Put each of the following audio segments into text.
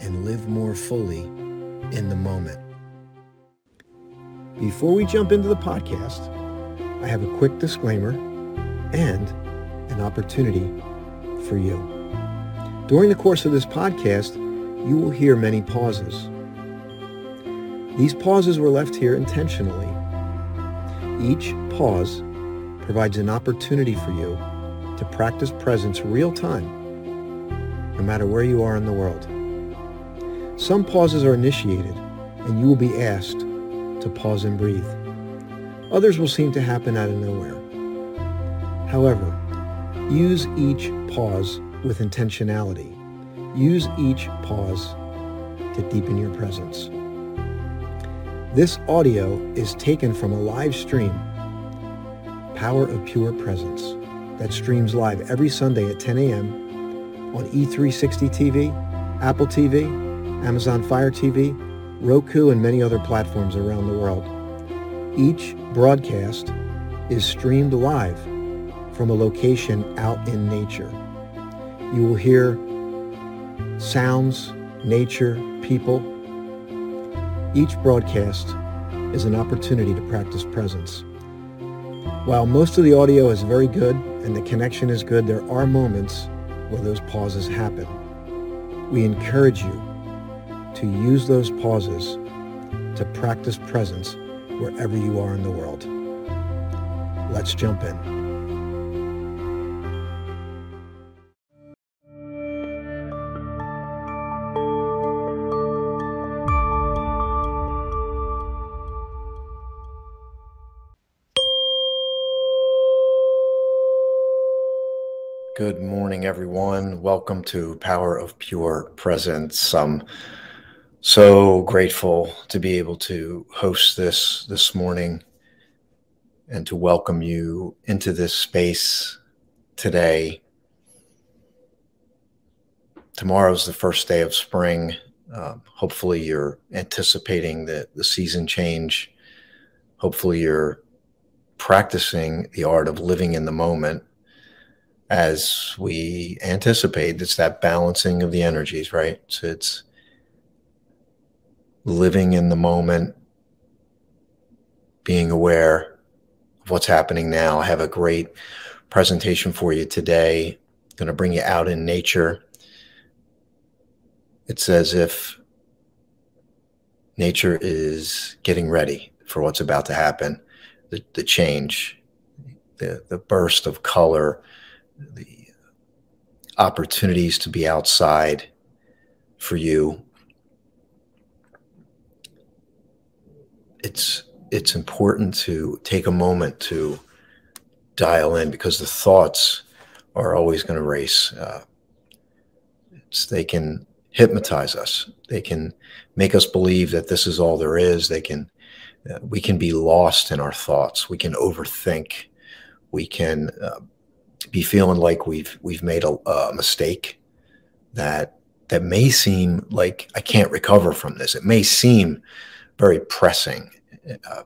and live more fully in the moment. Before we jump into the podcast, I have a quick disclaimer and an opportunity for you. During the course of this podcast, you will hear many pauses. These pauses were left here intentionally. Each pause provides an opportunity for you to practice presence real time, no matter where you are in the world. Some pauses are initiated, and you will be asked to pause and breathe. Others will seem to happen out of nowhere. However, use each pause with intentionality. Use each pause to deepen your presence. This audio is taken from a live stream, Power of Pure Presence, that streams live every Sunday at 10 a.m. on E360 TV, Apple TV, Amazon Fire TV, Roku, and many other platforms around the world. Each broadcast is streamed live from a location out in nature. You will hear sounds, nature, people. Each broadcast is an opportunity to practice presence. While most of the audio is very good and the connection is good, there are moments where those pauses happen. We encourage you to use those pauses to practice presence wherever you are in the world. Let's jump in. Good morning, everyone. Welcome to Power of Pure Presence. Um, so grateful to be able to host this this morning and to welcome you into this space today. Tomorrow's the first day of spring. Um, hopefully, you're anticipating the, the season change. Hopefully, you're practicing the art of living in the moment as we anticipate. It's that balancing of the energies, right? So it's living in the moment, being aware of what's happening now. I have a great presentation for you today. I'm going to bring you out in nature. It's as if nature is getting ready for what's about to happen, the, the change, the, the burst of color, the opportunities to be outside for you it's it's important to take a moment to dial in because the thoughts are always going to race. Uh, they can hypnotize us. They can make us believe that this is all there is. They can uh, we can be lost in our thoughts. We can overthink. We can uh, be feeling like we've we've made a, a mistake that that may seem like I can't recover from this. It may seem very pressing. Uh,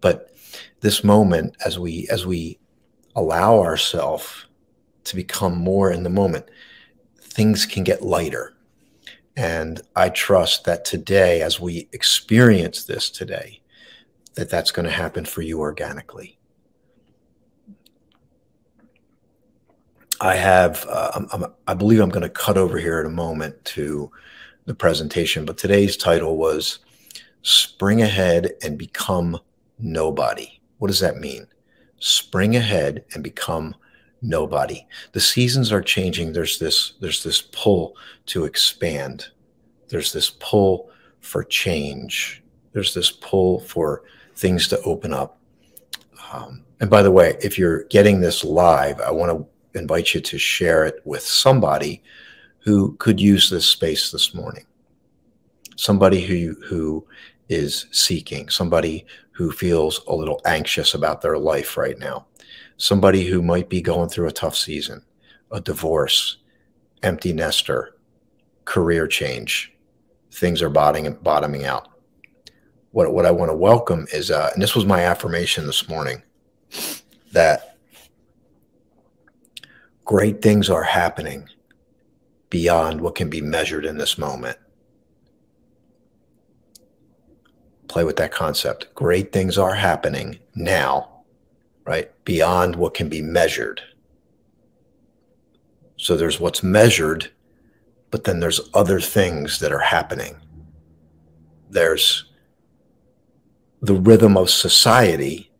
but this moment, as we as we allow ourselves to become more in the moment, things can get lighter. And I trust that today, as we experience this today, that that's going to happen for you organically. I have, uh, I'm, I'm, i believe I'm going to cut over here in a moment to the presentation, but today's title was spring ahead and become nobody. What does that mean? Spring ahead and become nobody. The seasons are changing. There's this there's this pull to expand. There's this pull for change. There's this pull for things to open up. Um, and by the way, if you're getting this live, I want to invite you to share it with somebody who could use this space this morning. somebody who who is seeking, somebody who feels a little anxious about their life right now, somebody who might be going through a tough season, a divorce, empty nester, career change, things are bottoming bottoming out. What what I want to welcome is, uh, and this was my affirmation this morning, that great things are happening beyond what can be measured in this moment. Play with that concept. Great things are happening now, right? Beyond what can be measured. So there's what's measured, but then there's other things that are happening. There's the rhythm of society,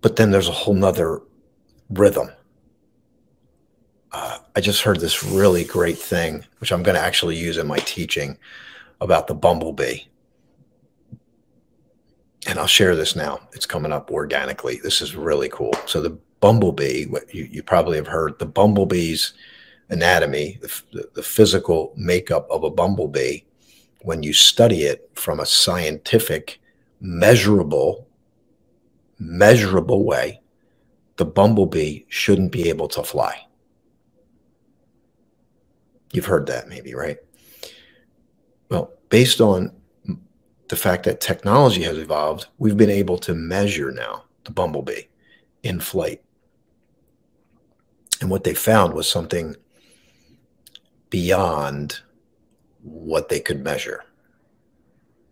but then there's a whole nother rhythm. Uh, I just heard this really great thing, which I'm going to actually use in my teaching about the bumblebee and I'll share this now. It's coming up organically. This is really cool. So the bumblebee, what you, you probably have heard, the bumblebee's anatomy, the, the physical makeup of a bumblebee, when you study it from a scientific, measurable, measurable way, the bumblebee shouldn't be able to fly. You've heard that maybe, right? Well, based on the fact that technology has evolved, we've been able to measure now the bumblebee in flight. And what they found was something beyond what they could measure.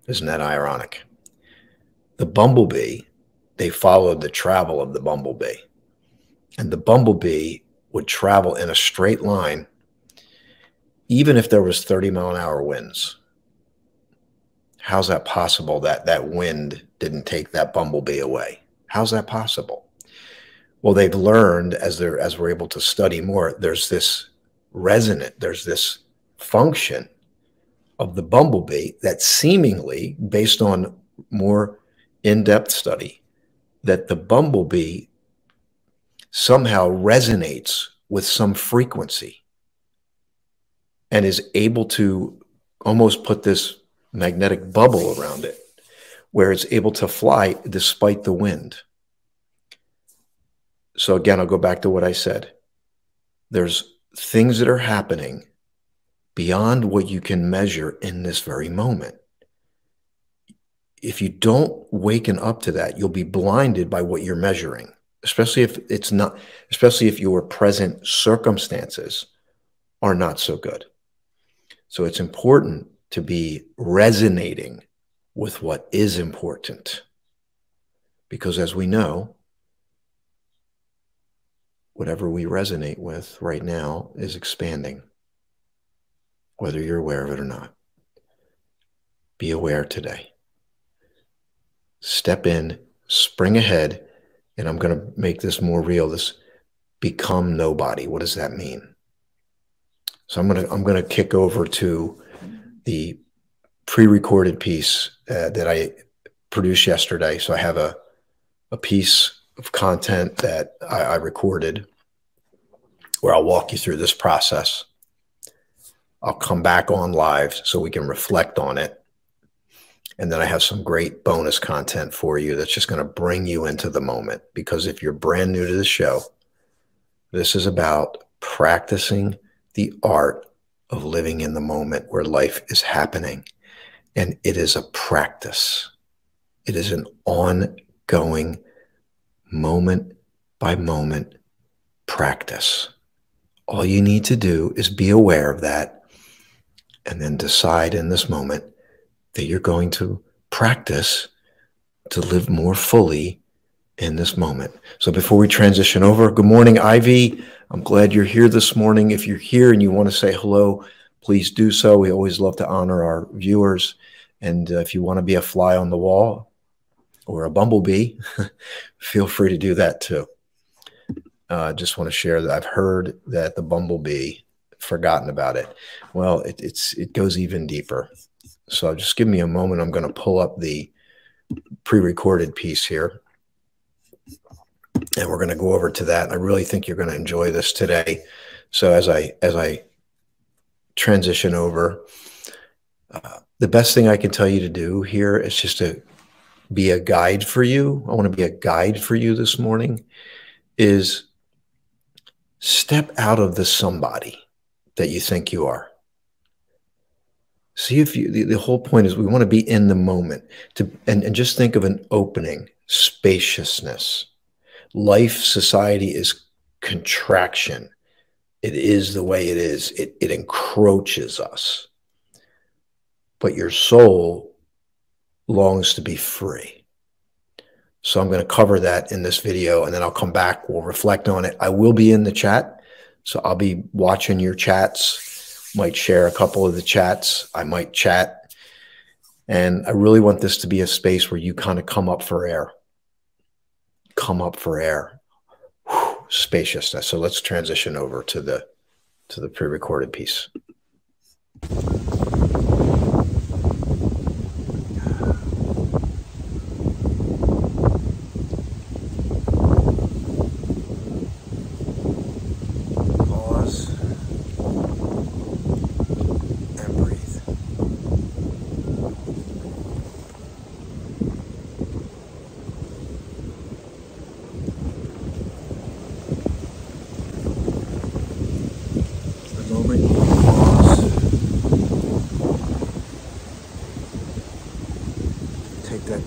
Isn't that ironic? The bumblebee, they followed the travel of the bumblebee. And the bumblebee would travel in a straight line, even if there was 30 mile an hour winds how's that possible that that wind didn't take that bumblebee away? How's that possible? Well, they've learned as they're as we're able to study more, there's this resonant, there's this function of the bumblebee that seemingly, based on more in-depth study, that the bumblebee somehow resonates with some frequency and is able to almost put this magnetic bubble around it where it's able to fly despite the wind. So, again, I'll go back to what I said. There's things that are happening beyond what you can measure in this very moment. If you don't waken up to that, you'll be blinded by what you're measuring, especially if it's not, especially if your present circumstances are not so good. So, it's important to be resonating with what is important. Because as we know, whatever we resonate with right now is expanding, whether you're aware of it or not. Be aware today. Step in, spring ahead, and I'm going to make this more real. This become nobody. What does that mean? So I'm going to I'm going to kick over to the pre-recorded piece uh, that I produced yesterday. So I have a a piece of content that I, I recorded where I'll walk you through this process. I'll come back on live so we can reflect on it. And then I have some great bonus content for you that's just going to bring you into the moment. Because if you're brand new to the show, this is about practicing the art of living in the moment where life is happening. And it is a practice, it is an ongoing, moment by moment practice. All you need to do is be aware of that and then decide in this moment that you're going to practice to live more fully in this moment. So before we transition over, good morning, Ivy. I'm glad you're here this morning. If you're here and you want to say hello, please do so. We always love to honor our viewers. And uh, if you want to be a fly on the wall or a bumblebee, feel free to do that too. I uh, just want to share that I've heard that the bumblebee forgotten about it. Well, it, it's it goes even deeper. So just give me a moment. I'm going to pull up the pre-recorded piece here and we're going to go over to that. I really think you're going to enjoy this today. So as I as I transition over, Uh, the best thing I can tell you to do here is just to be a guide for you. I want to be a guide for you this morning. Is step out of the somebody that you think you are. See if you, the, the whole point is we want to be in the moment to, and, and just think of an opening, spaciousness. Life, society is contraction. It is the way it is. It, it encroaches us. But your soul longs to be free. So I'm going to cover that in this video and then I'll come back. We'll reflect on it. I will be in the chat. So I'll be watching your chats, might share a couple of the chats. I might chat. And I really want this to be a space where you kind of come up for air. Come up for air. Whew, spaciousness. So let's transition over to the to the pre-recorded piece.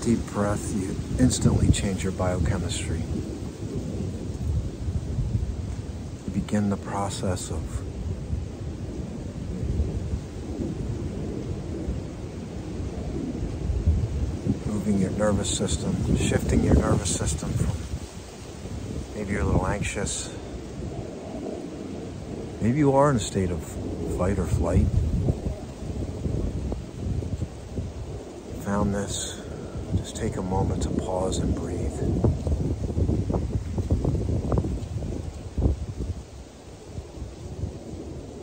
Deep breath, you instantly change your biochemistry. You begin the process of moving your nervous system, shifting your nervous system from maybe you're a little anxious. Maybe you are in a state of fight or flight. Found this just take a moment to pause and breathe.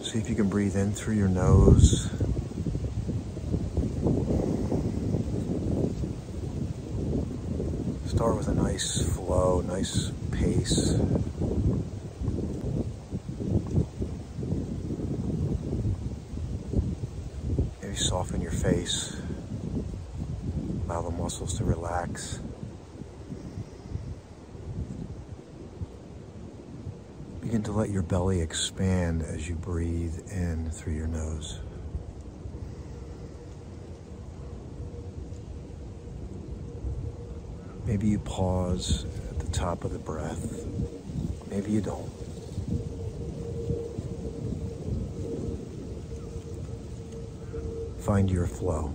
See if you can breathe in through your nose. Start with a nice flow, nice pace. Maybe soften your face allow the muscles to relax. Begin to let your belly expand as you breathe in through your nose. Maybe you pause at the top of the breath. Maybe you don't. Find your flow.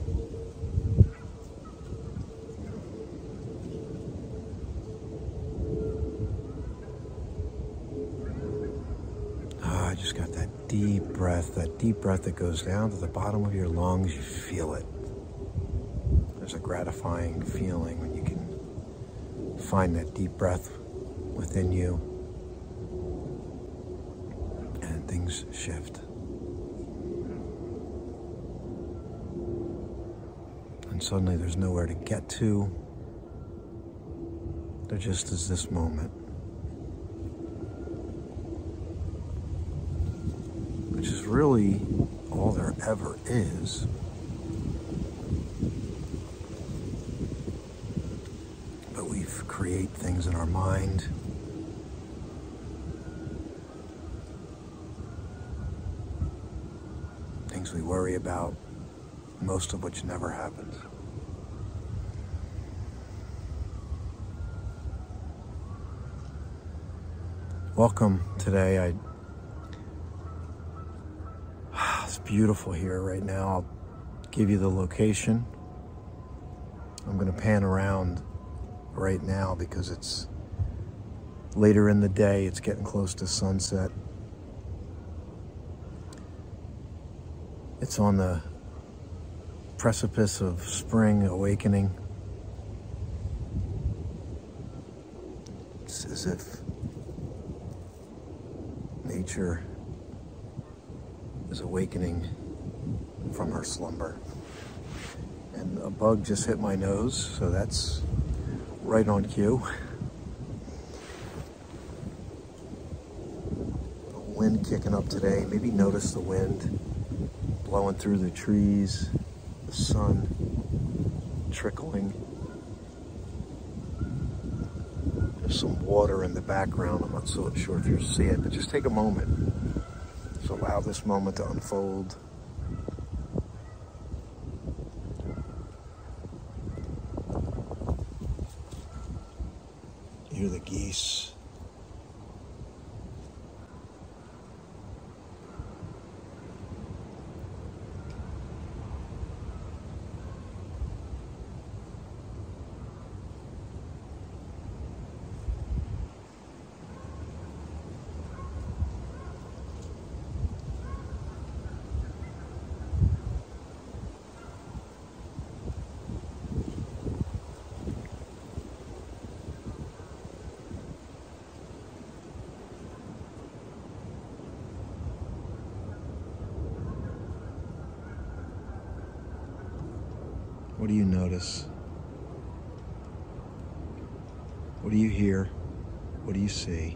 deep breath, that deep breath that goes down to the bottom of your lungs, you feel it. There's a gratifying feeling when you can find that deep breath within you and things shift. And suddenly there's nowhere to get to. There just is this moment. Really all there ever is. But we create things in our mind. Things we worry about, most of which never happens. Welcome today. I beautiful here right now. I'll give you the location. I'm going to pan around right now because it's later in the day. It's getting close to sunset. It's on the precipice of spring awakening. It's as if nature is awakening from her slumber. And a bug just hit my nose, so that's right on cue. The wind kicking up today. Maybe notice the wind blowing through the trees. The sun trickling. There's some water in the background. I'm not so sure if you see it, but just take a moment. Just allow this moment to unfold. Hear the geese. What do you notice? What do you hear? What do you see?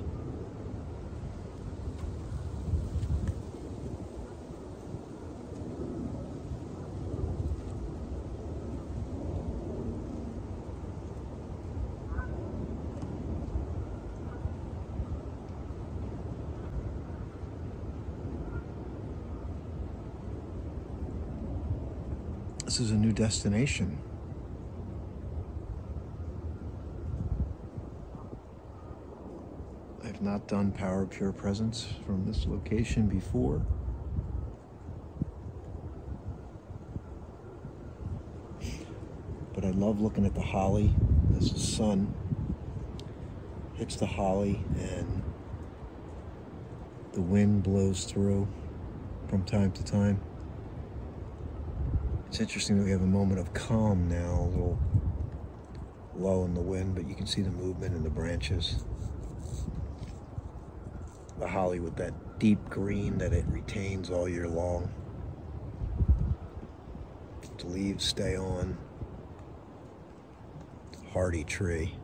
This is a new destination. I've not done Power Pure Presence from this location before. But I love looking at the holly as the sun hits the holly and the wind blows through from time to time. It's interesting that we have a moment of calm now, a little low in the wind, but you can see the movement in the branches. The holly with that deep green that it retains all year long. The leaves stay on. Hardy tree.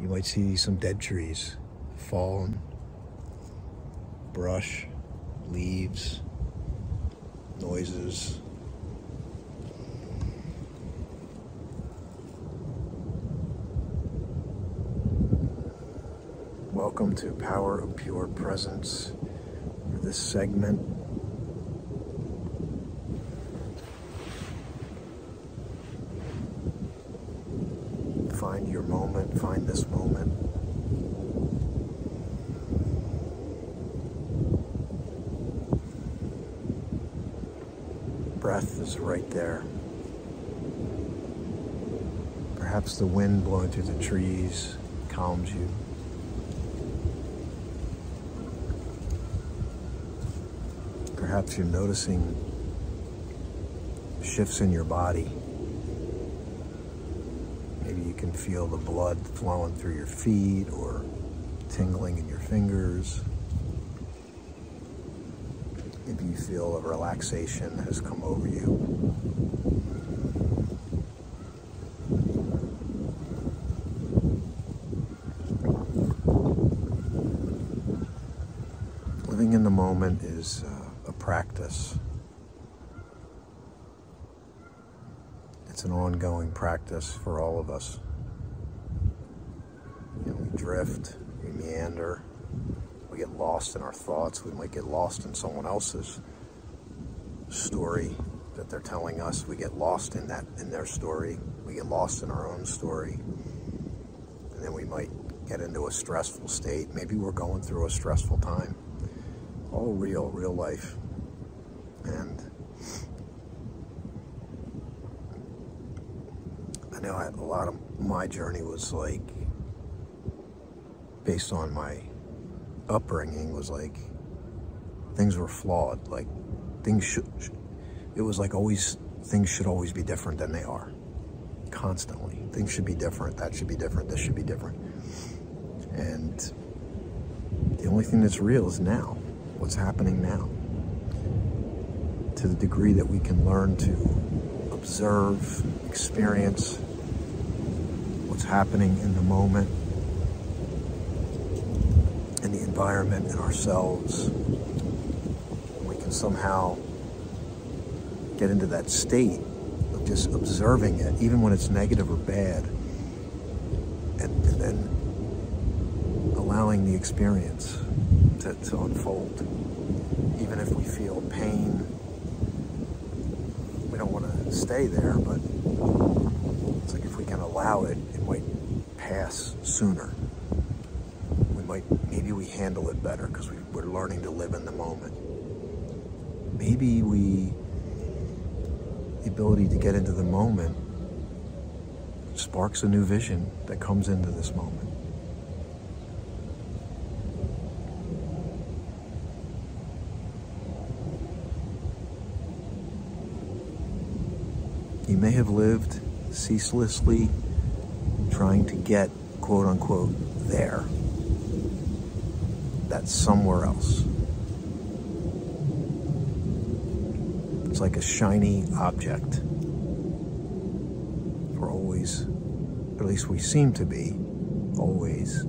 You might see some dead trees fallen, brush, leaves noises. Welcome to Power of Pure Presence. For this segment, find your moment, find this moment. breath is right there. Perhaps the wind blowing through the trees calms you. Perhaps you're noticing shifts in your body. Maybe you can feel the blood flowing through your feet or tingling in your fingers. Maybe you feel a relaxation has come over you. Living in the moment is uh, practice. It's an ongoing practice for all of us. You know, we drift, we meander, we get lost in our thoughts. We might get lost in someone else's story that they're telling us. We get lost in that in their story. We get lost in our own story. And then we might get into a stressful state. Maybe we're going through a stressful time. All real, real life. And I know I, a lot of my journey was like based on my upbringing was like things were flawed. Like things should, it was like always, things should always be different than they are. Constantly. Things should be different. That should be different. This should be different. And the only thing that's real is now. What's happening now. To the degree that we can learn to observe, experience what's happening in the moment in the environment and ourselves. We can somehow get into that state of just observing it, even when it's negative or bad, and, and then allowing the experience to, to unfold. Even if we feel pain, we don't want to stay there, but it's like if we can allow it might pass sooner. We might, maybe we handle it better because we, we're learning to live in the moment. Maybe we, the ability to get into the moment sparks a new vision that comes into this moment. You may have lived ceaselessly trying to get, quote unquote, there. That's somewhere else. It's like a shiny object. We're always, at least we seem to be, always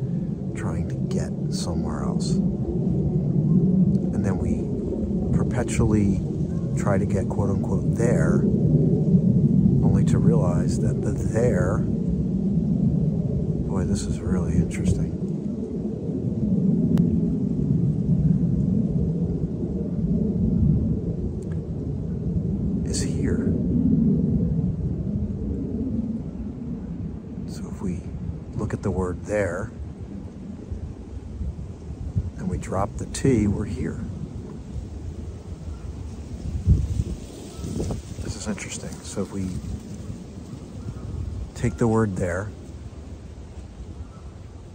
trying to get somewhere else. And then we perpetually try to get, quote unquote, there, only to realize that the there, boy, this is really interesting. Is here. So if we look at the word there and we drop the T, we're here. This is interesting. So if we take the word there,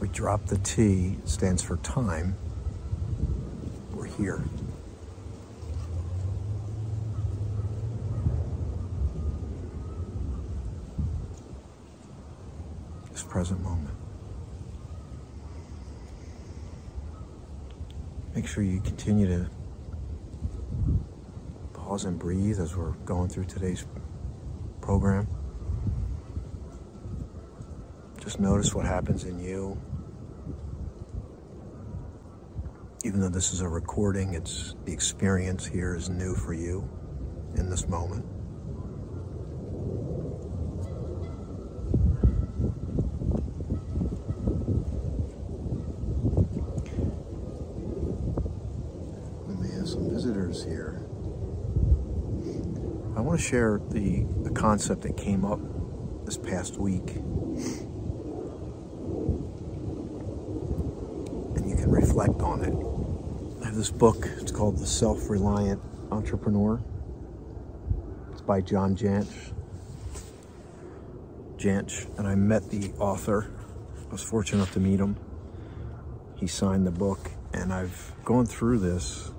we drop the T, stands for time, we're here. This present moment. Make sure you continue to pause and breathe as we're going through today's program. Just notice what happens in you. Even though this is a recording, it's the experience here is new for you in this moment. We may have some visitors here. I want to share the, the concept that came up this past week. And reflect on it. I have this book, it's called The Self Reliant Entrepreneur. It's by John Jantsch. Jantsch, and I met the author. I was fortunate enough to meet him. He signed the book, and I've gone through this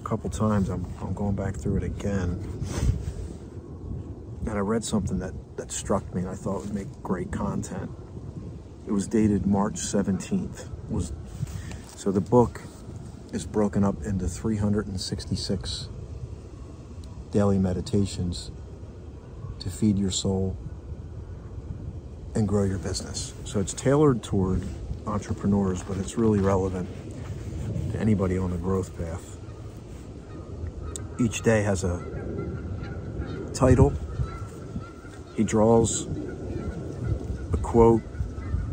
a couple times. I'm, I'm going back through it again. And I read something that, that struck me and I thought it would make great content. It was dated March 17th. Was so the book is broken up into 366 daily meditations to feed your soul and grow your business. So it's tailored toward entrepreneurs, but it's really relevant to anybody on the growth path. Each day has a title. He draws a quote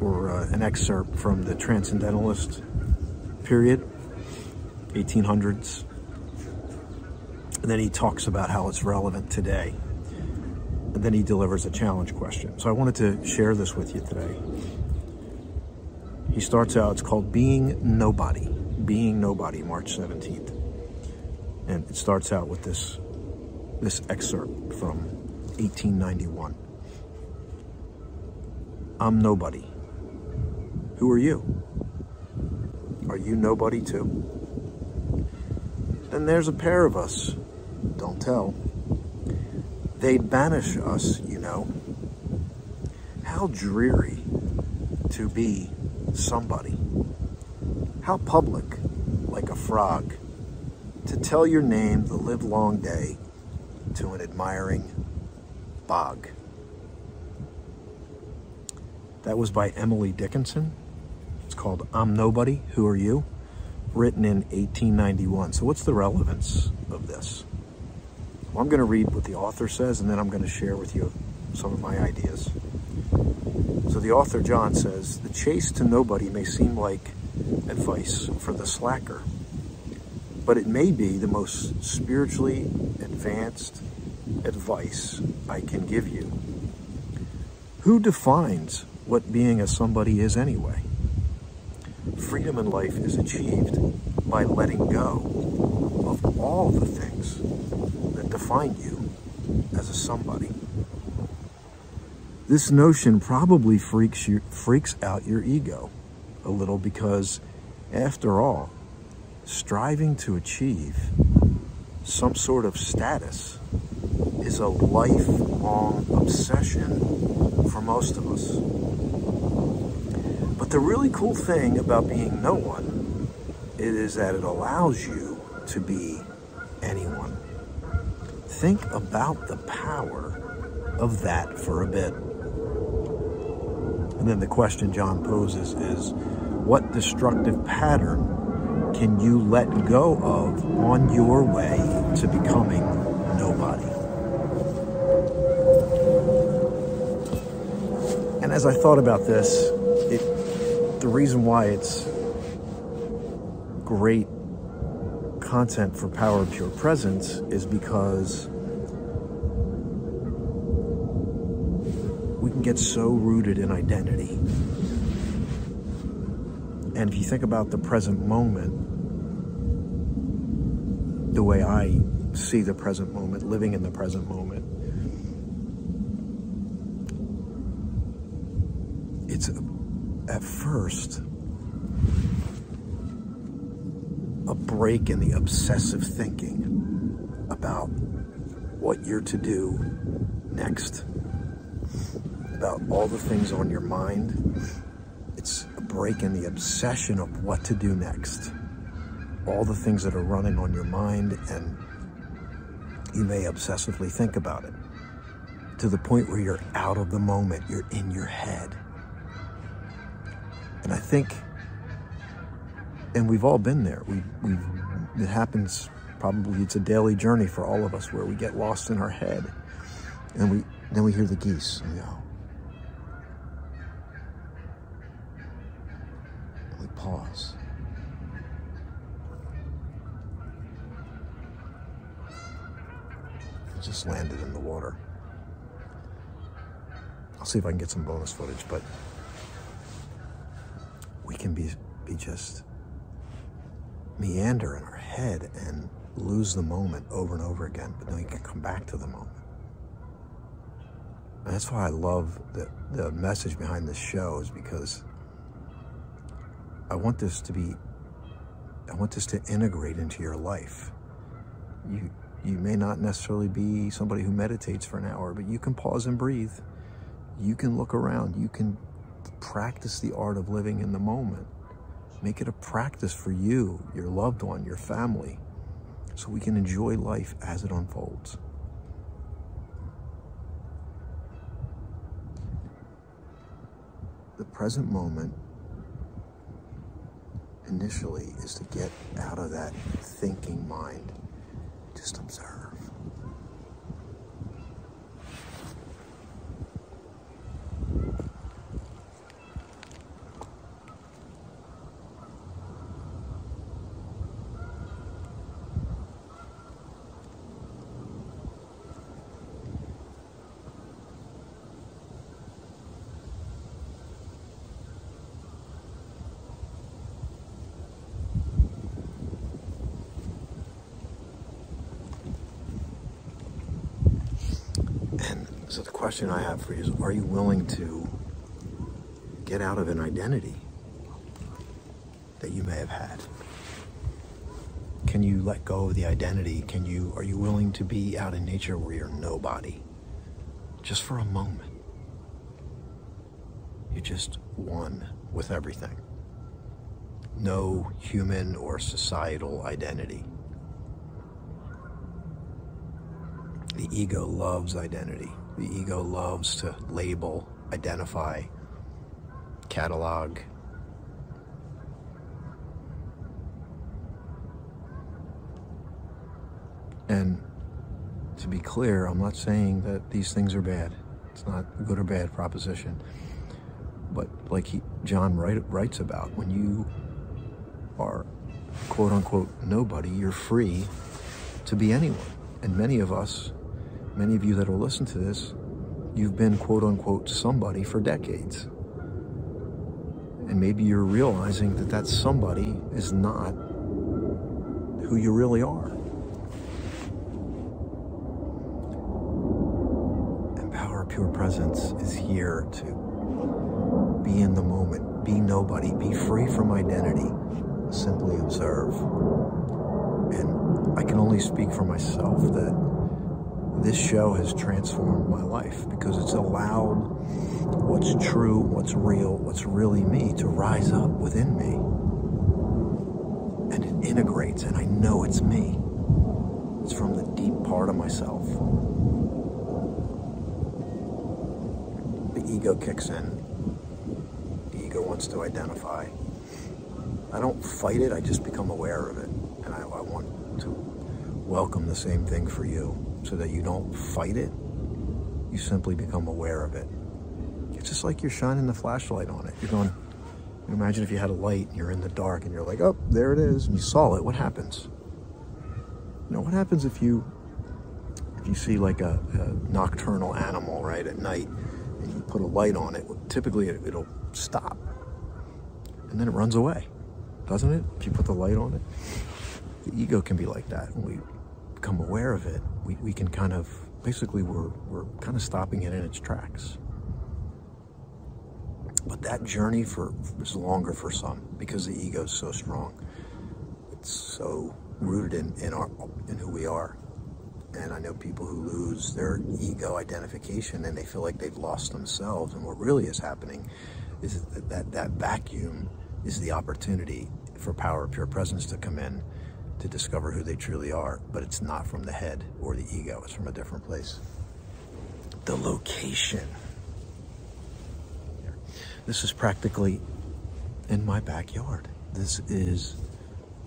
or uh, an excerpt from the Transcendentalist period, 1800s. And then he talks about how it's relevant today. And then he delivers a challenge question. So I wanted to share this with you today. He starts out, it's called Being Nobody. Being Nobody, March 17th. And it starts out with this, this excerpt from 1891. I'm nobody. Who are you? Are you nobody too? Then there's a pair of us. Don't tell. They'd banish us, you know. How dreary to be somebody. How public, like a frog, to tell your name the livelong day to an admiring bog. That was by Emily Dickinson. Called I'm Nobody, Who Are You? Written in 1891. So, what's the relevance of this? Well, I'm going to read what the author says and then I'm going to share with you some of my ideas. So the author, John, says The chase to nobody may seem like advice for the slacker, but it may be the most spiritually advanced advice I can give you. Who defines what being a somebody is anyway? Freedom in life is achieved by letting go of all the things that define you as a somebody. This notion probably freaks you freaks out your ego a little because after all, striving to achieve some sort of status is a lifelong obsession for most of us. But the really cool thing about being no one it is that it allows you to be anyone. Think about the power of that for a bit. And then the question John poses is what destructive pattern can you let go of on your way to becoming nobody? And as I thought about this, reason why it's great content for Power of Pure Presence is because we can get so rooted in identity. And if you think about the present moment, the way I see the present moment, living in the present moment, it's at first a break in the obsessive thinking about what you're to do next, about all the things on your mind. It's a break in the obsession of what to do next, all the things that are running on your mind, and you may obsessively think about it to the point where you're out of the moment, you're in your head. And I think and we've all been there. We, we, it happens probably. It's a daily journey for all of us where we get lost in our head, and we then we hear the geese. And we we pause. Just landed in the water. I'll see if I can get some bonus footage, but we can be be just meander in our head and lose the moment over and over again, but then we can come back to the moment. And that's why I love the, the message behind this show is because I want this to be, I want this to integrate into your life. You, you may not necessarily be somebody who meditates for an hour, but you can pause and breathe. You can look around. You can practice the art of living in the moment. Make it a practice for you, your loved one, your family, so we can enjoy life as it unfolds. The present moment initially is to get out of that thinking mind. Just observe. So the question I have for you is, are you willing to get out of an identity that you may have had? Can you let go of the identity? Can you, are you willing to be out in nature where you're nobody? Just for a moment. You're just one with everything. No human or societal identity. The ego loves identity. The ego loves to label, identify, catalog. And to be clear, I'm not saying that these things are bad. It's not a good or bad proposition. But like he, John write, writes about, when you are quote unquote nobody, you're free to be anyone. And many of us, many of you that will listen to this, you've been quote unquote somebody for decades. And maybe you're realizing that that somebody is not who you really are. And Power Pure Presence is here to be in the moment, be nobody, be free from identity, simply observe. And I can only speak for myself that this show has transformed my life because it's allowed what's true, what's real, what's really me to rise up within me. And it integrates, and I know it's me. It's from the deep part of myself. The ego kicks in. The ego wants to identify. I don't fight it, I just become aware of it. And I, I want to welcome the same thing for you so that you don't fight it. You simply become aware of it. It's just like you're shining the flashlight on it. You're going, imagine if you had a light and you're in the dark and you're like, oh, there it is, and you saw it. What happens? You know, what happens if you if you see like a, a nocturnal animal right at night and you put a light on it? Typically, it, it'll stop and then it runs away, doesn't it? If you put the light on it, the ego can be like that. When we become aware of it, we, we can kind of basically we're we're kind of stopping it in its tracks. But that journey for is longer for some because the ego is so strong. It's so rooted in, in our in who we are. And I know people who lose their ego identification and they feel like they've lost themselves. And what really is happening is that that, that vacuum is the opportunity for power of pure presence to come in to discover who they truly are. But it's not from the head or the ego, it's from a different place. The location. This is practically in my backyard. This is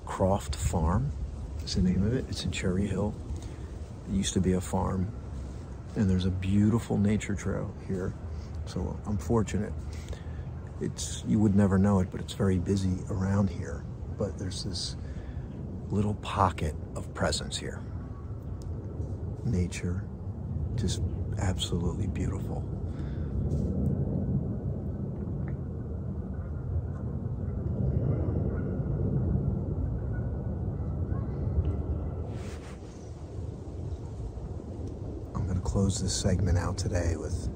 Croft Farm. That's the name of it. It's in Cherry Hill. It used to be a farm, and there's a beautiful nature trail here. So I'm fortunate. It's you would never know it, but it's very busy around here. But there's this little pocket of presence here. Nature, just absolutely beautiful. I'm going to close this segment out today with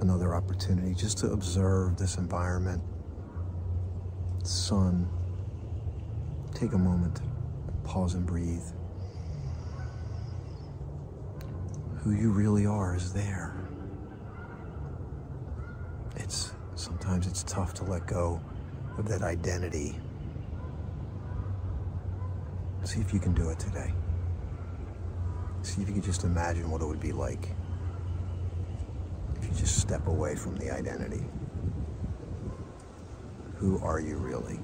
another opportunity just to observe this environment, sun, take a moment, pause and breathe. Who you really are is there. It's sometimes it's tough to let go of that identity. See if you can do it today. See if you can just imagine what it would be like if you just step away from the identity. Who are you really?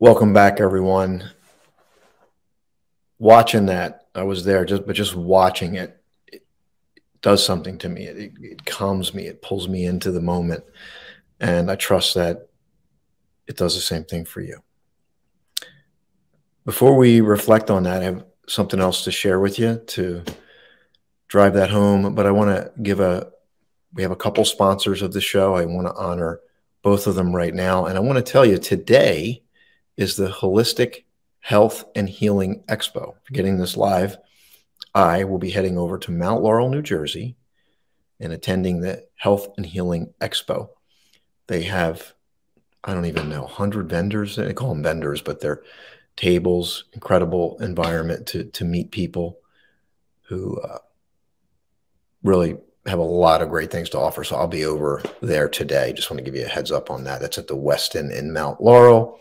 Welcome back, everyone. Watching that, I was there, just but just watching it, it does something to me. It, it calms me. It pulls me into the moment, and I trust that it does the same thing for you. Before we reflect on that, I have something else to share with you to drive that home. But I want to give a. We have a couple sponsors of the show. I want to honor both of them right now, and I want to tell you today is the Holistic Health and Healing Expo. If you're getting this live, I will be heading over to Mount Laurel, New Jersey, and attending the Health and Healing Expo. They have, I don't even know, 100 vendors. They call them vendors, but they're tables, incredible environment to, to meet people who uh, really have a lot of great things to offer. So I'll be over there today. Just want to give you a heads up on that. That's at the Westin in Mount Laurel.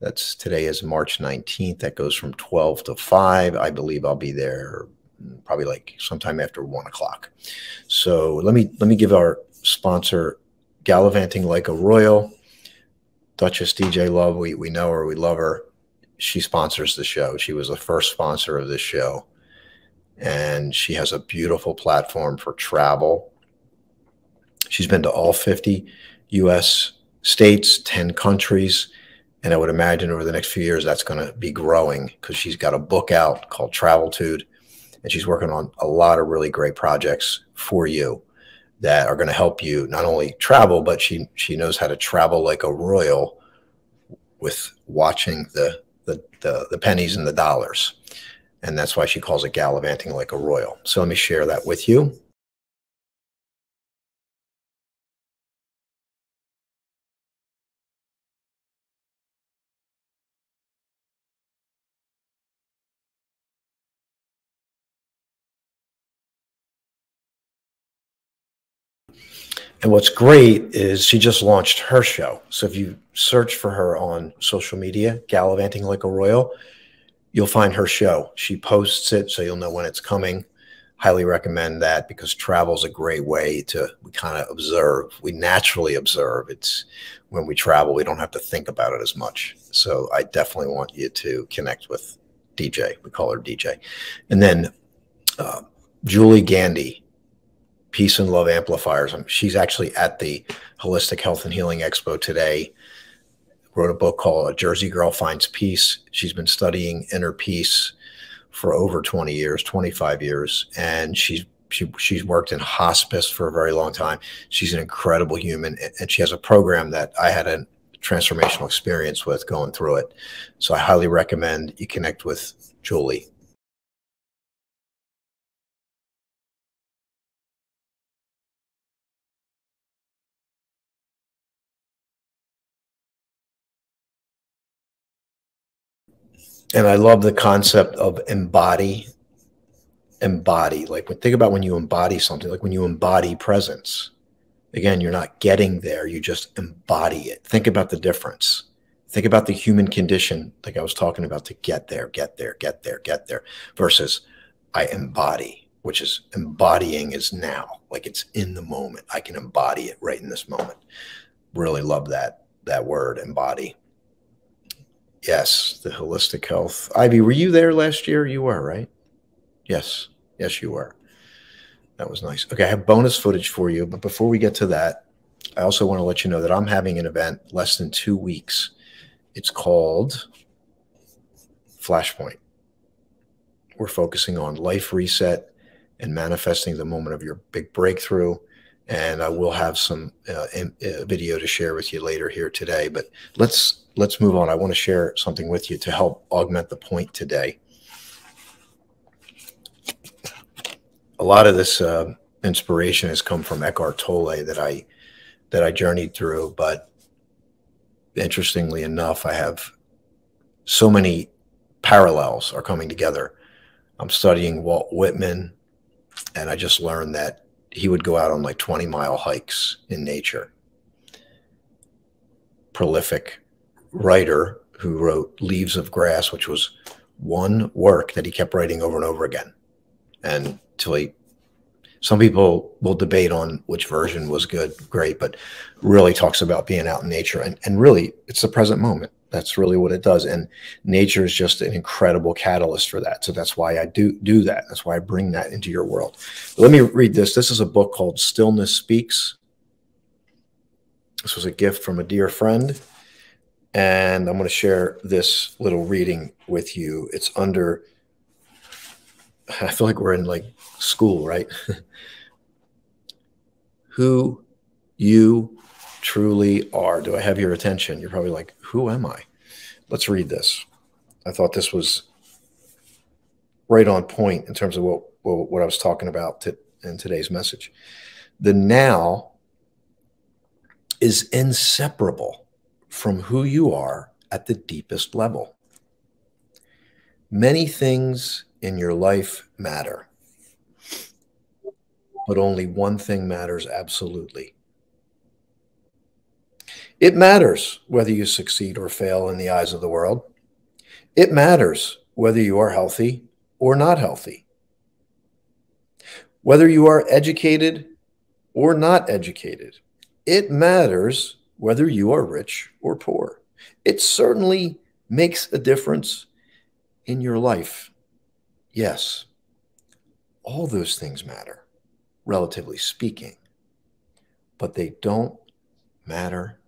That's today is March 19th. That goes from 12 to 5. I believe I'll be there mm, probably like sometime after one o'clock. So let me let me give our sponsor Gallivanting Like a Royal. Duchess DJ Love, we, we know her, we love her. She sponsors the show. She was the first sponsor of this show and she has a beautiful platform for travel. She's been to all 50 US states, 10 countries. And I would imagine over the next few years, that's going to be growing because she's got a book out called Traveltude. And she's working on a lot of really great projects for you that are going to help you not only travel, but she, she knows how to travel like a royal with watching the, the, the, the pennies and the dollars and that's why she calls it gallivanting like a royal. So let me share that with you. And what's great is she just launched her show. So if you search for her on social media, Gallivanting Like a Royal, you'll find her show. She posts it, so you'll know when it's coming. Highly recommend that because travel is a great way to we kind of observe. We naturally observe. It's when we travel, we don't have to think about it as much. So I definitely want you to connect with DJ. We call her DJ, and then uh, Julie Gandy, Peace and Love Amplifiers. Um, she's actually at the Holistic Health and Healing Expo today wrote a book called A Jersey Girl Finds Peace. She's been studying inner peace for over 20 years, 25 years, and she's she, she's worked in hospice for a very long time. She's an incredible human, and she has a program that I had a transformational experience with going through it. So I highly recommend you connect with Julie. And I love the concept of embody. Embody, like think about when you embody something, like when you embody presence. Again, you're not getting there; you just embody it. Think about the difference. Think about the human condition, like I was talking about, to get there, get there, get there, get there, versus I embody, which is embodying is now, like it's in the moment. I can embody it right in this moment. Really love that that word, embody. Yes, the holistic health. Ivy, were you there last year? You were, right? Yes. Yes, you were. That was nice. Okay, I have bonus footage for you. But before we get to that, I also want to let you know that I'm having an event less than two weeks. It's called Flashpoint. We're focusing on life reset and manifesting the moment of your big breakthrough. And I will have some uh, in, uh, video to share with you later here today. But let's let's move on. I want to share something with you to help augment the point today. A lot of this uh, inspiration has come from Eckhart Tolle that I that I journeyed through, but interestingly enough, I have so many parallels are coming together. I'm studying Walt Whitman, and I just learned that he would go out on like 20 mile hikes in nature. Prolific writer who wrote Leaves of Grass, which was one work that he kept writing over and over again. And till he, some people will debate on which version was good, great, but really talks about being out in nature. And, and really, it's the present moment. That's really what it does. And nature is just an incredible catalyst for that. So that's why I do do that. That's why I bring that into your world. But let me read this. This is a book called Stillness Speaks. This was a gift from a dear friend and I'm going to share this little reading with you. It's under, I feel like we're in like school, right? who you truly are. Do I have your attention? You're probably like, who am I? Let's read this. I thought this was right on point in terms of what what, what I was talking about to, in today's message. The now is inseparable from who you are at the deepest level. Many things in your life matter, but only one thing matters absolutely. It matters whether you succeed or fail in the eyes of the world. It matters whether you are healthy or not healthy, whether you are educated or not educated. It matters whether you are rich or poor. It certainly makes a difference in your life. Yes, all those things matter, relatively speaking, but they don't matter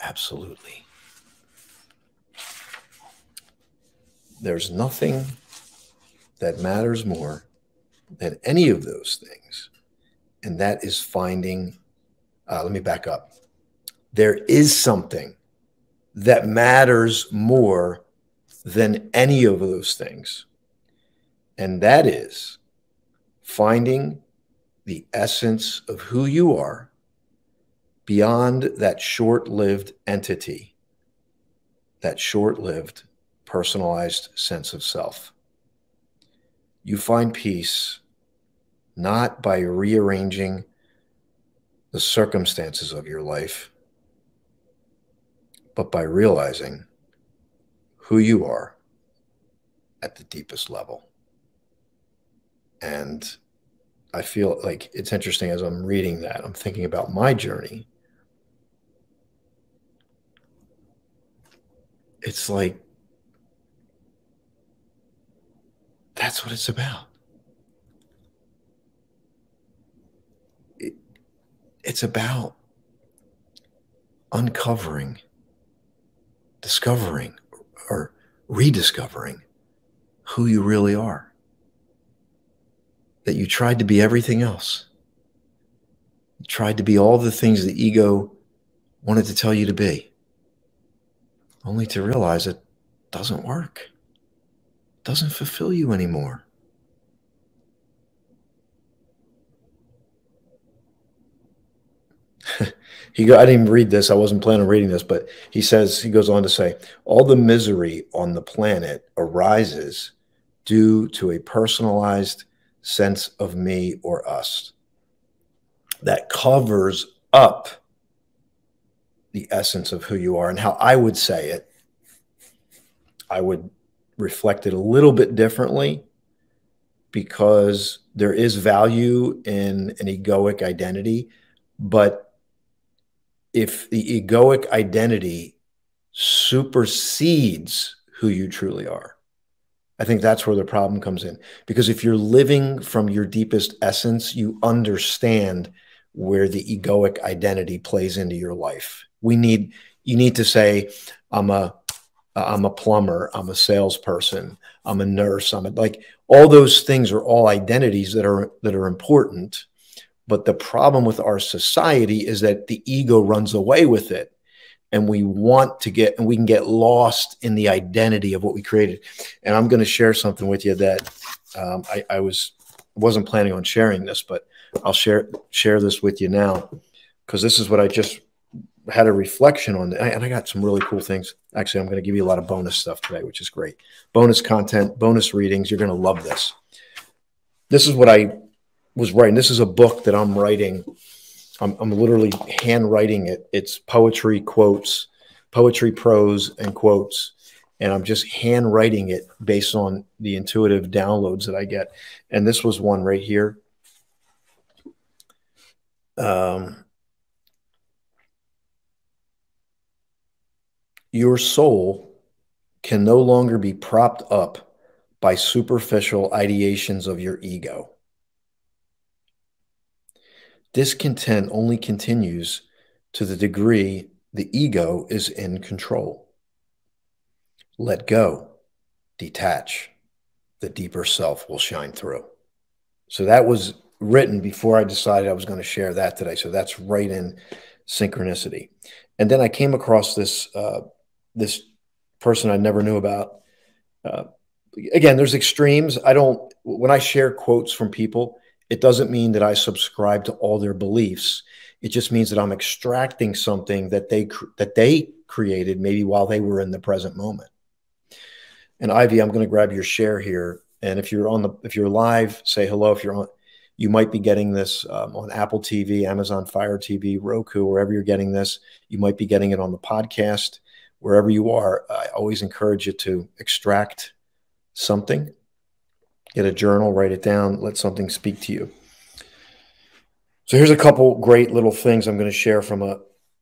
absolutely. There's nothing that matters more than any of those things, and that is finding. Uh, let me back up. There is something that matters more than any of those things, and that is finding the essence of who you are beyond that short lived entity, that short lived personalized sense of self. You find peace not by rearranging the circumstances of your life, but by realizing who you are at the deepest level. And I feel like it's interesting as I'm reading that, I'm thinking about my journey it's like that's what it's about. It, it's about uncovering, discovering, or rediscovering who you really are. That you tried to be everything else. You tried to be all the things the ego wanted to tell you to be only to realize it doesn't work, doesn't fulfill you anymore. he go, I didn't read this. I wasn't planning on reading this, but he says he goes on to say, all the misery on the planet arises due to a personalized sense of me or us that covers up the essence of who you are and how I would say it. I would reflect it a little bit differently because there is value in an egoic identity. But if the egoic identity supersedes who you truly are, I think that's where the problem comes in. Because if you're living from your deepest essence, you understand where the egoic identity plays into your life. We need you need to say i'm a i'm a plumber i'm a salesperson i'm a nurse i'm a, like all those things are all identities that are that are important. But the problem with our society is that the ego runs away with it and we want to get and we can get lost in the identity of what we created and i'm going to share something with you that um, I, I was wasn't planning on sharing this but i'll share share this with you now because this is what i just had a reflection on and I got some really cool things. Actually, I'm going to give you a lot of bonus stuff today, which is great. Bonus content, bonus readings. You're going to love this. This is what I was writing. This is a book that I'm writing. I'm, I'm literally handwriting it. It's poetry, quotes, poetry, prose, and quotes. And I'm just handwriting it based on the intuitive downloads that I get. And this was one right here. Um, Your soul can no longer be propped up by superficial ideations of your ego. Discontent only continues to the degree the ego is in control. Let go, detach, the deeper self will shine through. So that was written before I decided I was going to share that today. So that's right in synchronicity. And then I came across this uh, this person I never knew about uh, again, there's extremes. I don't, when I share quotes from people, it doesn't mean that I subscribe to all their beliefs. It just means that I'm extracting something that they that they created maybe while they were in the present moment. And Ivy, I'm going to grab your share here. And if you're on the if you're live, say hello. If you're on, you might be getting this um, on Apple TV, Amazon Fire TV, Roku, wherever you're getting this. You might be getting it on the podcast, wherever you are. I always encourage you to extract something, get a journal, write it down, let something speak to you. So here's a couple great little things I'm going to share from a,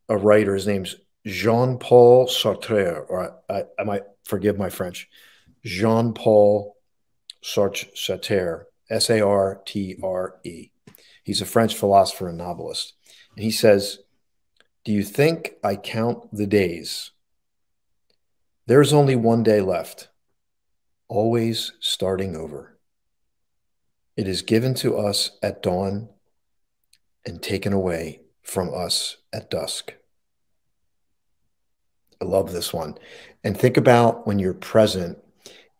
a writer. His name's Jean Paul Sartre, or I, I, might forgive my French. Jean Paul Sartre, S A R T R E. He's a French philosopher and novelist. And he says, Do you think I count the days? There's only one day left, always starting over. It is given to us at dawn and taken away from us at dusk. I love this one. And think about when you're present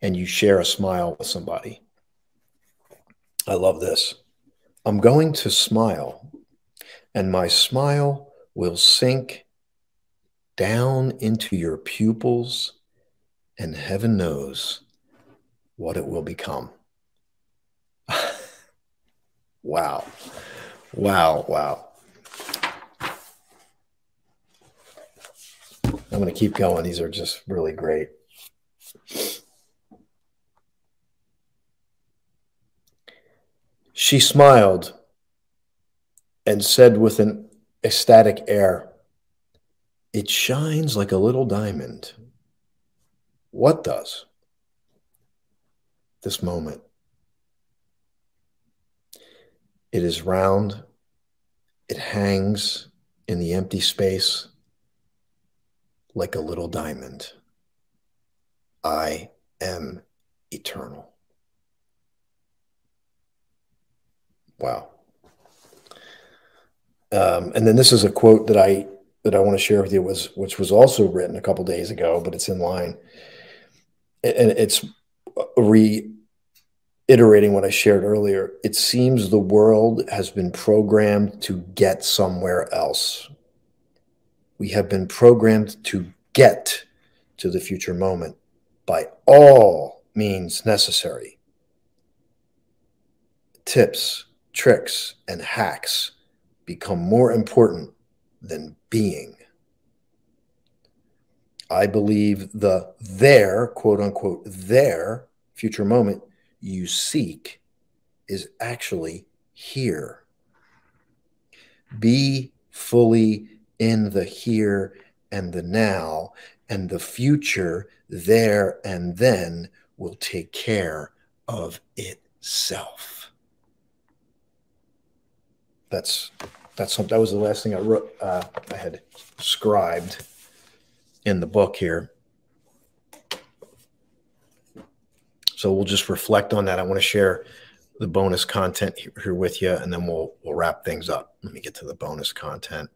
and you share a smile with somebody. I love this. I'm going to smile, and my smile will sink down into your pupils, and heaven knows what it will become. Wow. Wow, wow. I'm going to keep going. These are just really great. She smiled and said with an ecstatic air, It shines like a little diamond. What does? This moment. It is round. It hangs in the empty space like a little diamond. I am eternal. Wow. Um, and then this is a quote that I that I want to share with you was which was also written a couple days ago, but it's in line, and it's re iterating what I shared earlier, it seems the world has been programmed to get somewhere else. We have been programmed to get to the future moment by all means necessary. Tips, tricks, and hacks become more important than being. I believe the there, quote unquote, there future moment you seek is actually here. Be fully in the here and the now, and the future there and then will take care of itself. That's that's something that was the last thing I wrote. Uh, I had scribed in the book here. So we'll just reflect on that. I want to share the bonus content here with you, and then we'll we'll wrap things up. Let me get to the bonus content.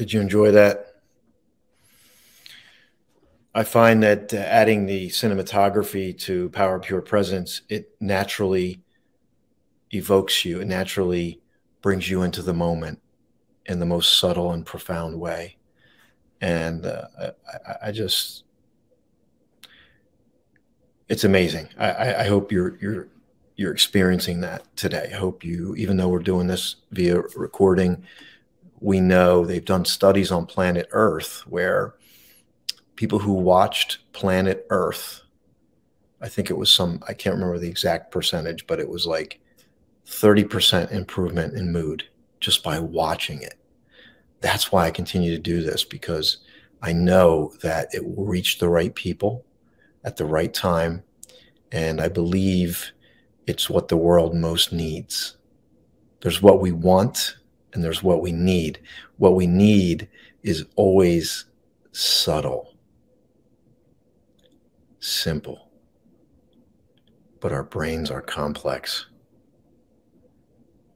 Did you enjoy that? I find that uh, adding the cinematography to Power Pure Presence, it naturally evokes you, it naturally brings you into the moment in the most subtle and profound way. And uh, I, I, just, it's amazing. I, I hope you're you're you're experiencing that today. I hope you, even though we're doing this via recording, we know they've done studies on planet Earth where people who watched planet Earth, I think it was some, I can't remember the exact percentage, but it was like 30% improvement in mood just by watching it. That's why I continue to do this because I know that it will reach the right people at the right time. And I believe it's what the world most needs. There's what we want and there's what we need. What we need is always subtle, simple, but our brains are complex.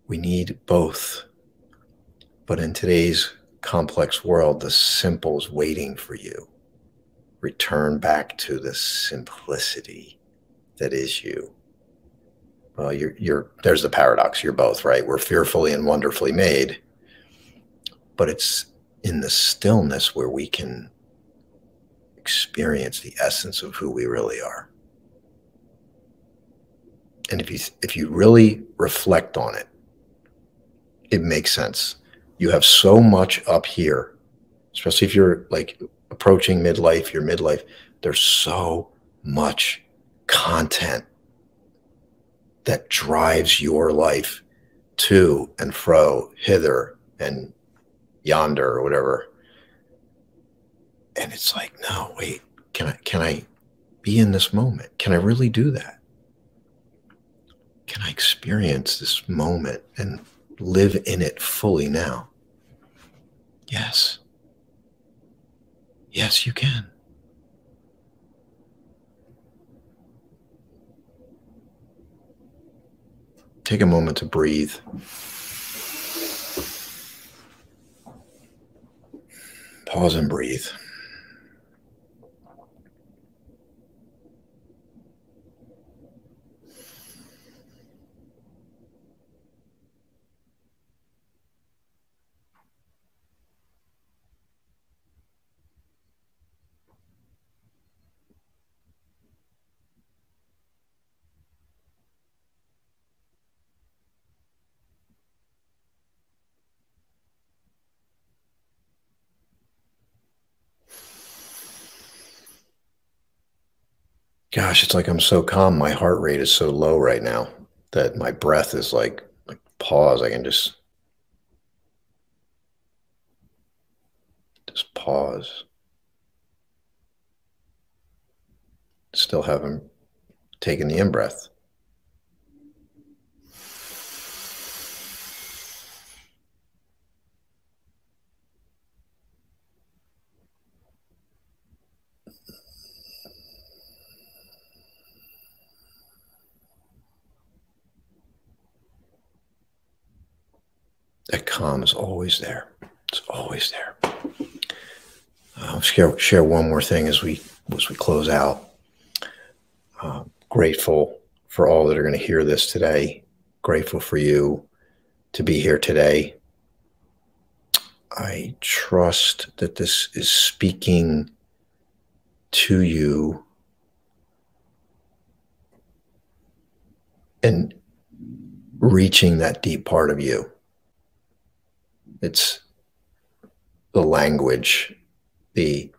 We need both. But in today's complex world, the simple is waiting for you. Return back to the simplicity that is you well you're you're there's the paradox you're both right? We're fearfully and wonderfully made but it's in the stillness where we can experience the essence of who we really are. And if you if you really reflect on it it makes sense. You have so much up here especially if you're like approaching midlife your midlife there's so much content that drives your life to and fro, hither and yonder, or whatever. And it's like, no, wait, can I can I be in this moment? Can I really do that? Can I experience this moment and live in it fully now? Yes. Yes, you can. Take a moment to breathe. Pause and breathe. Gosh, it's like I'm so calm. My heart rate is so low right now that my breath is like like pause. I can just Just pause. Still haven't taken the in breath. That calm is always there. It's always there. I'll share, share one more thing as we as we close out. Uh, grateful for all that are going to hear this today. Grateful for you to be here today. I trust that this is speaking to you and reaching that deep part of you. It's the language, the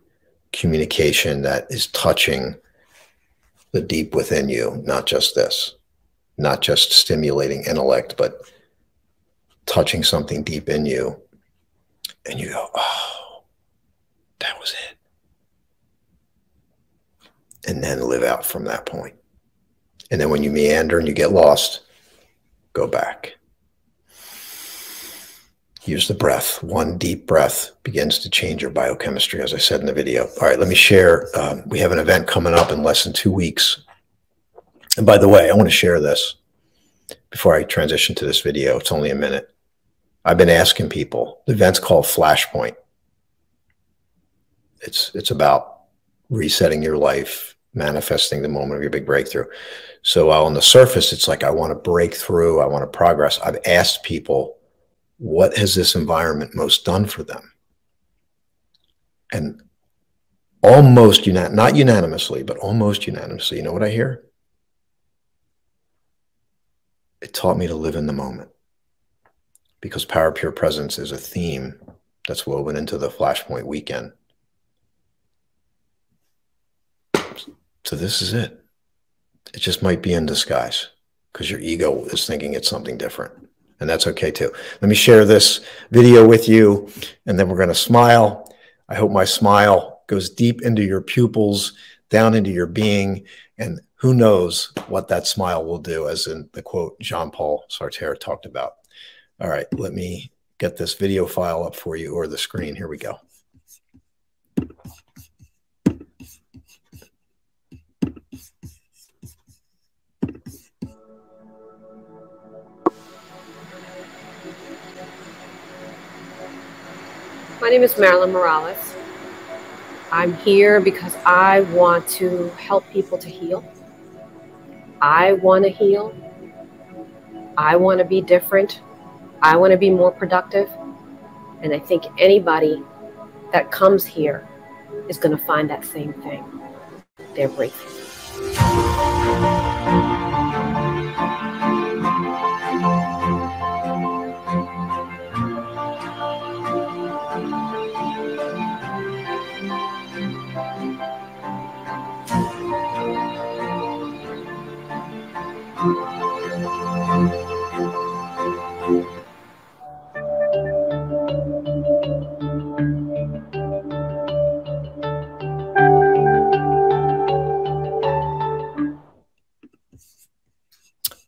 communication that is touching the deep within you, not just this, not just stimulating intellect, but touching something deep in you. And you go, oh, that was it. And then live out from that point. And then when you meander and you get lost, go back. Use the breath. One deep breath begins to change your biochemistry, as I said in the video. All right, let me share. Um, we have an event coming up in less than two weeks. And by the way, I want to share this before I transition to this video. It's only a minute. I've been asking people. The event's called Flashpoint. It's it's about resetting your life, manifesting the moment of your big breakthrough. So on the surface, it's like I want to break through, I want to progress. I've asked people what has this environment most done for them? And almost not unanimously, but almost unanimously, you know what I hear? It taught me to live in the moment because power pure presence is a theme that's woven into the flashpoint weekend. So this is it. It just might be in disguise because your ego is thinking it's something different and that's okay too. Let me share this video with you, and then we're going to smile. I hope my smile goes deep into your pupils, down into your being, and who knows what that smile will do, as in the quote Jean Paul Sartre talked about. All right, let me get this video file up for you or the screen. Here we go. My name is Marilyn Morales. I'm here because I want to help people to heal. I want to heal. I want to be different. I want to be more productive. And I think anybody that comes here is going to find that same thing their breakthrough.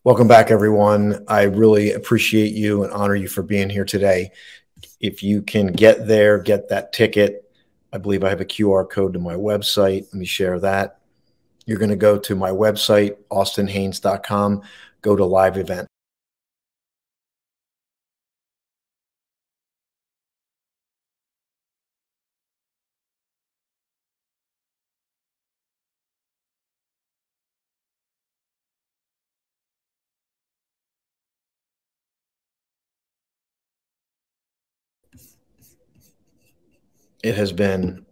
Welcome back, everyone. I really appreciate you and honor you for being here today. If you can get there, get that ticket. I believe I have a QR code to my website. Let me share that. You're going to go to my website, austinhaines.com, go to live event. It has been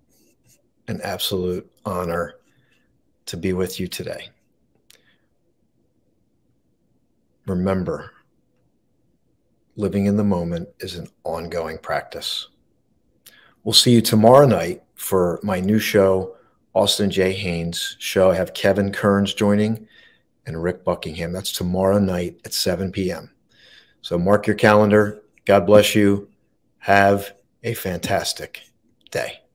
an absolute honor to be with you today. Remember, living in the moment is an ongoing practice. We'll see you tomorrow night for my new show, Austin J. Haines show. I have Kevin Kearns joining and Rick Buckingham. That's tomorrow night at 7 p.m. So mark your calendar. God bless you. Have a fantastic day.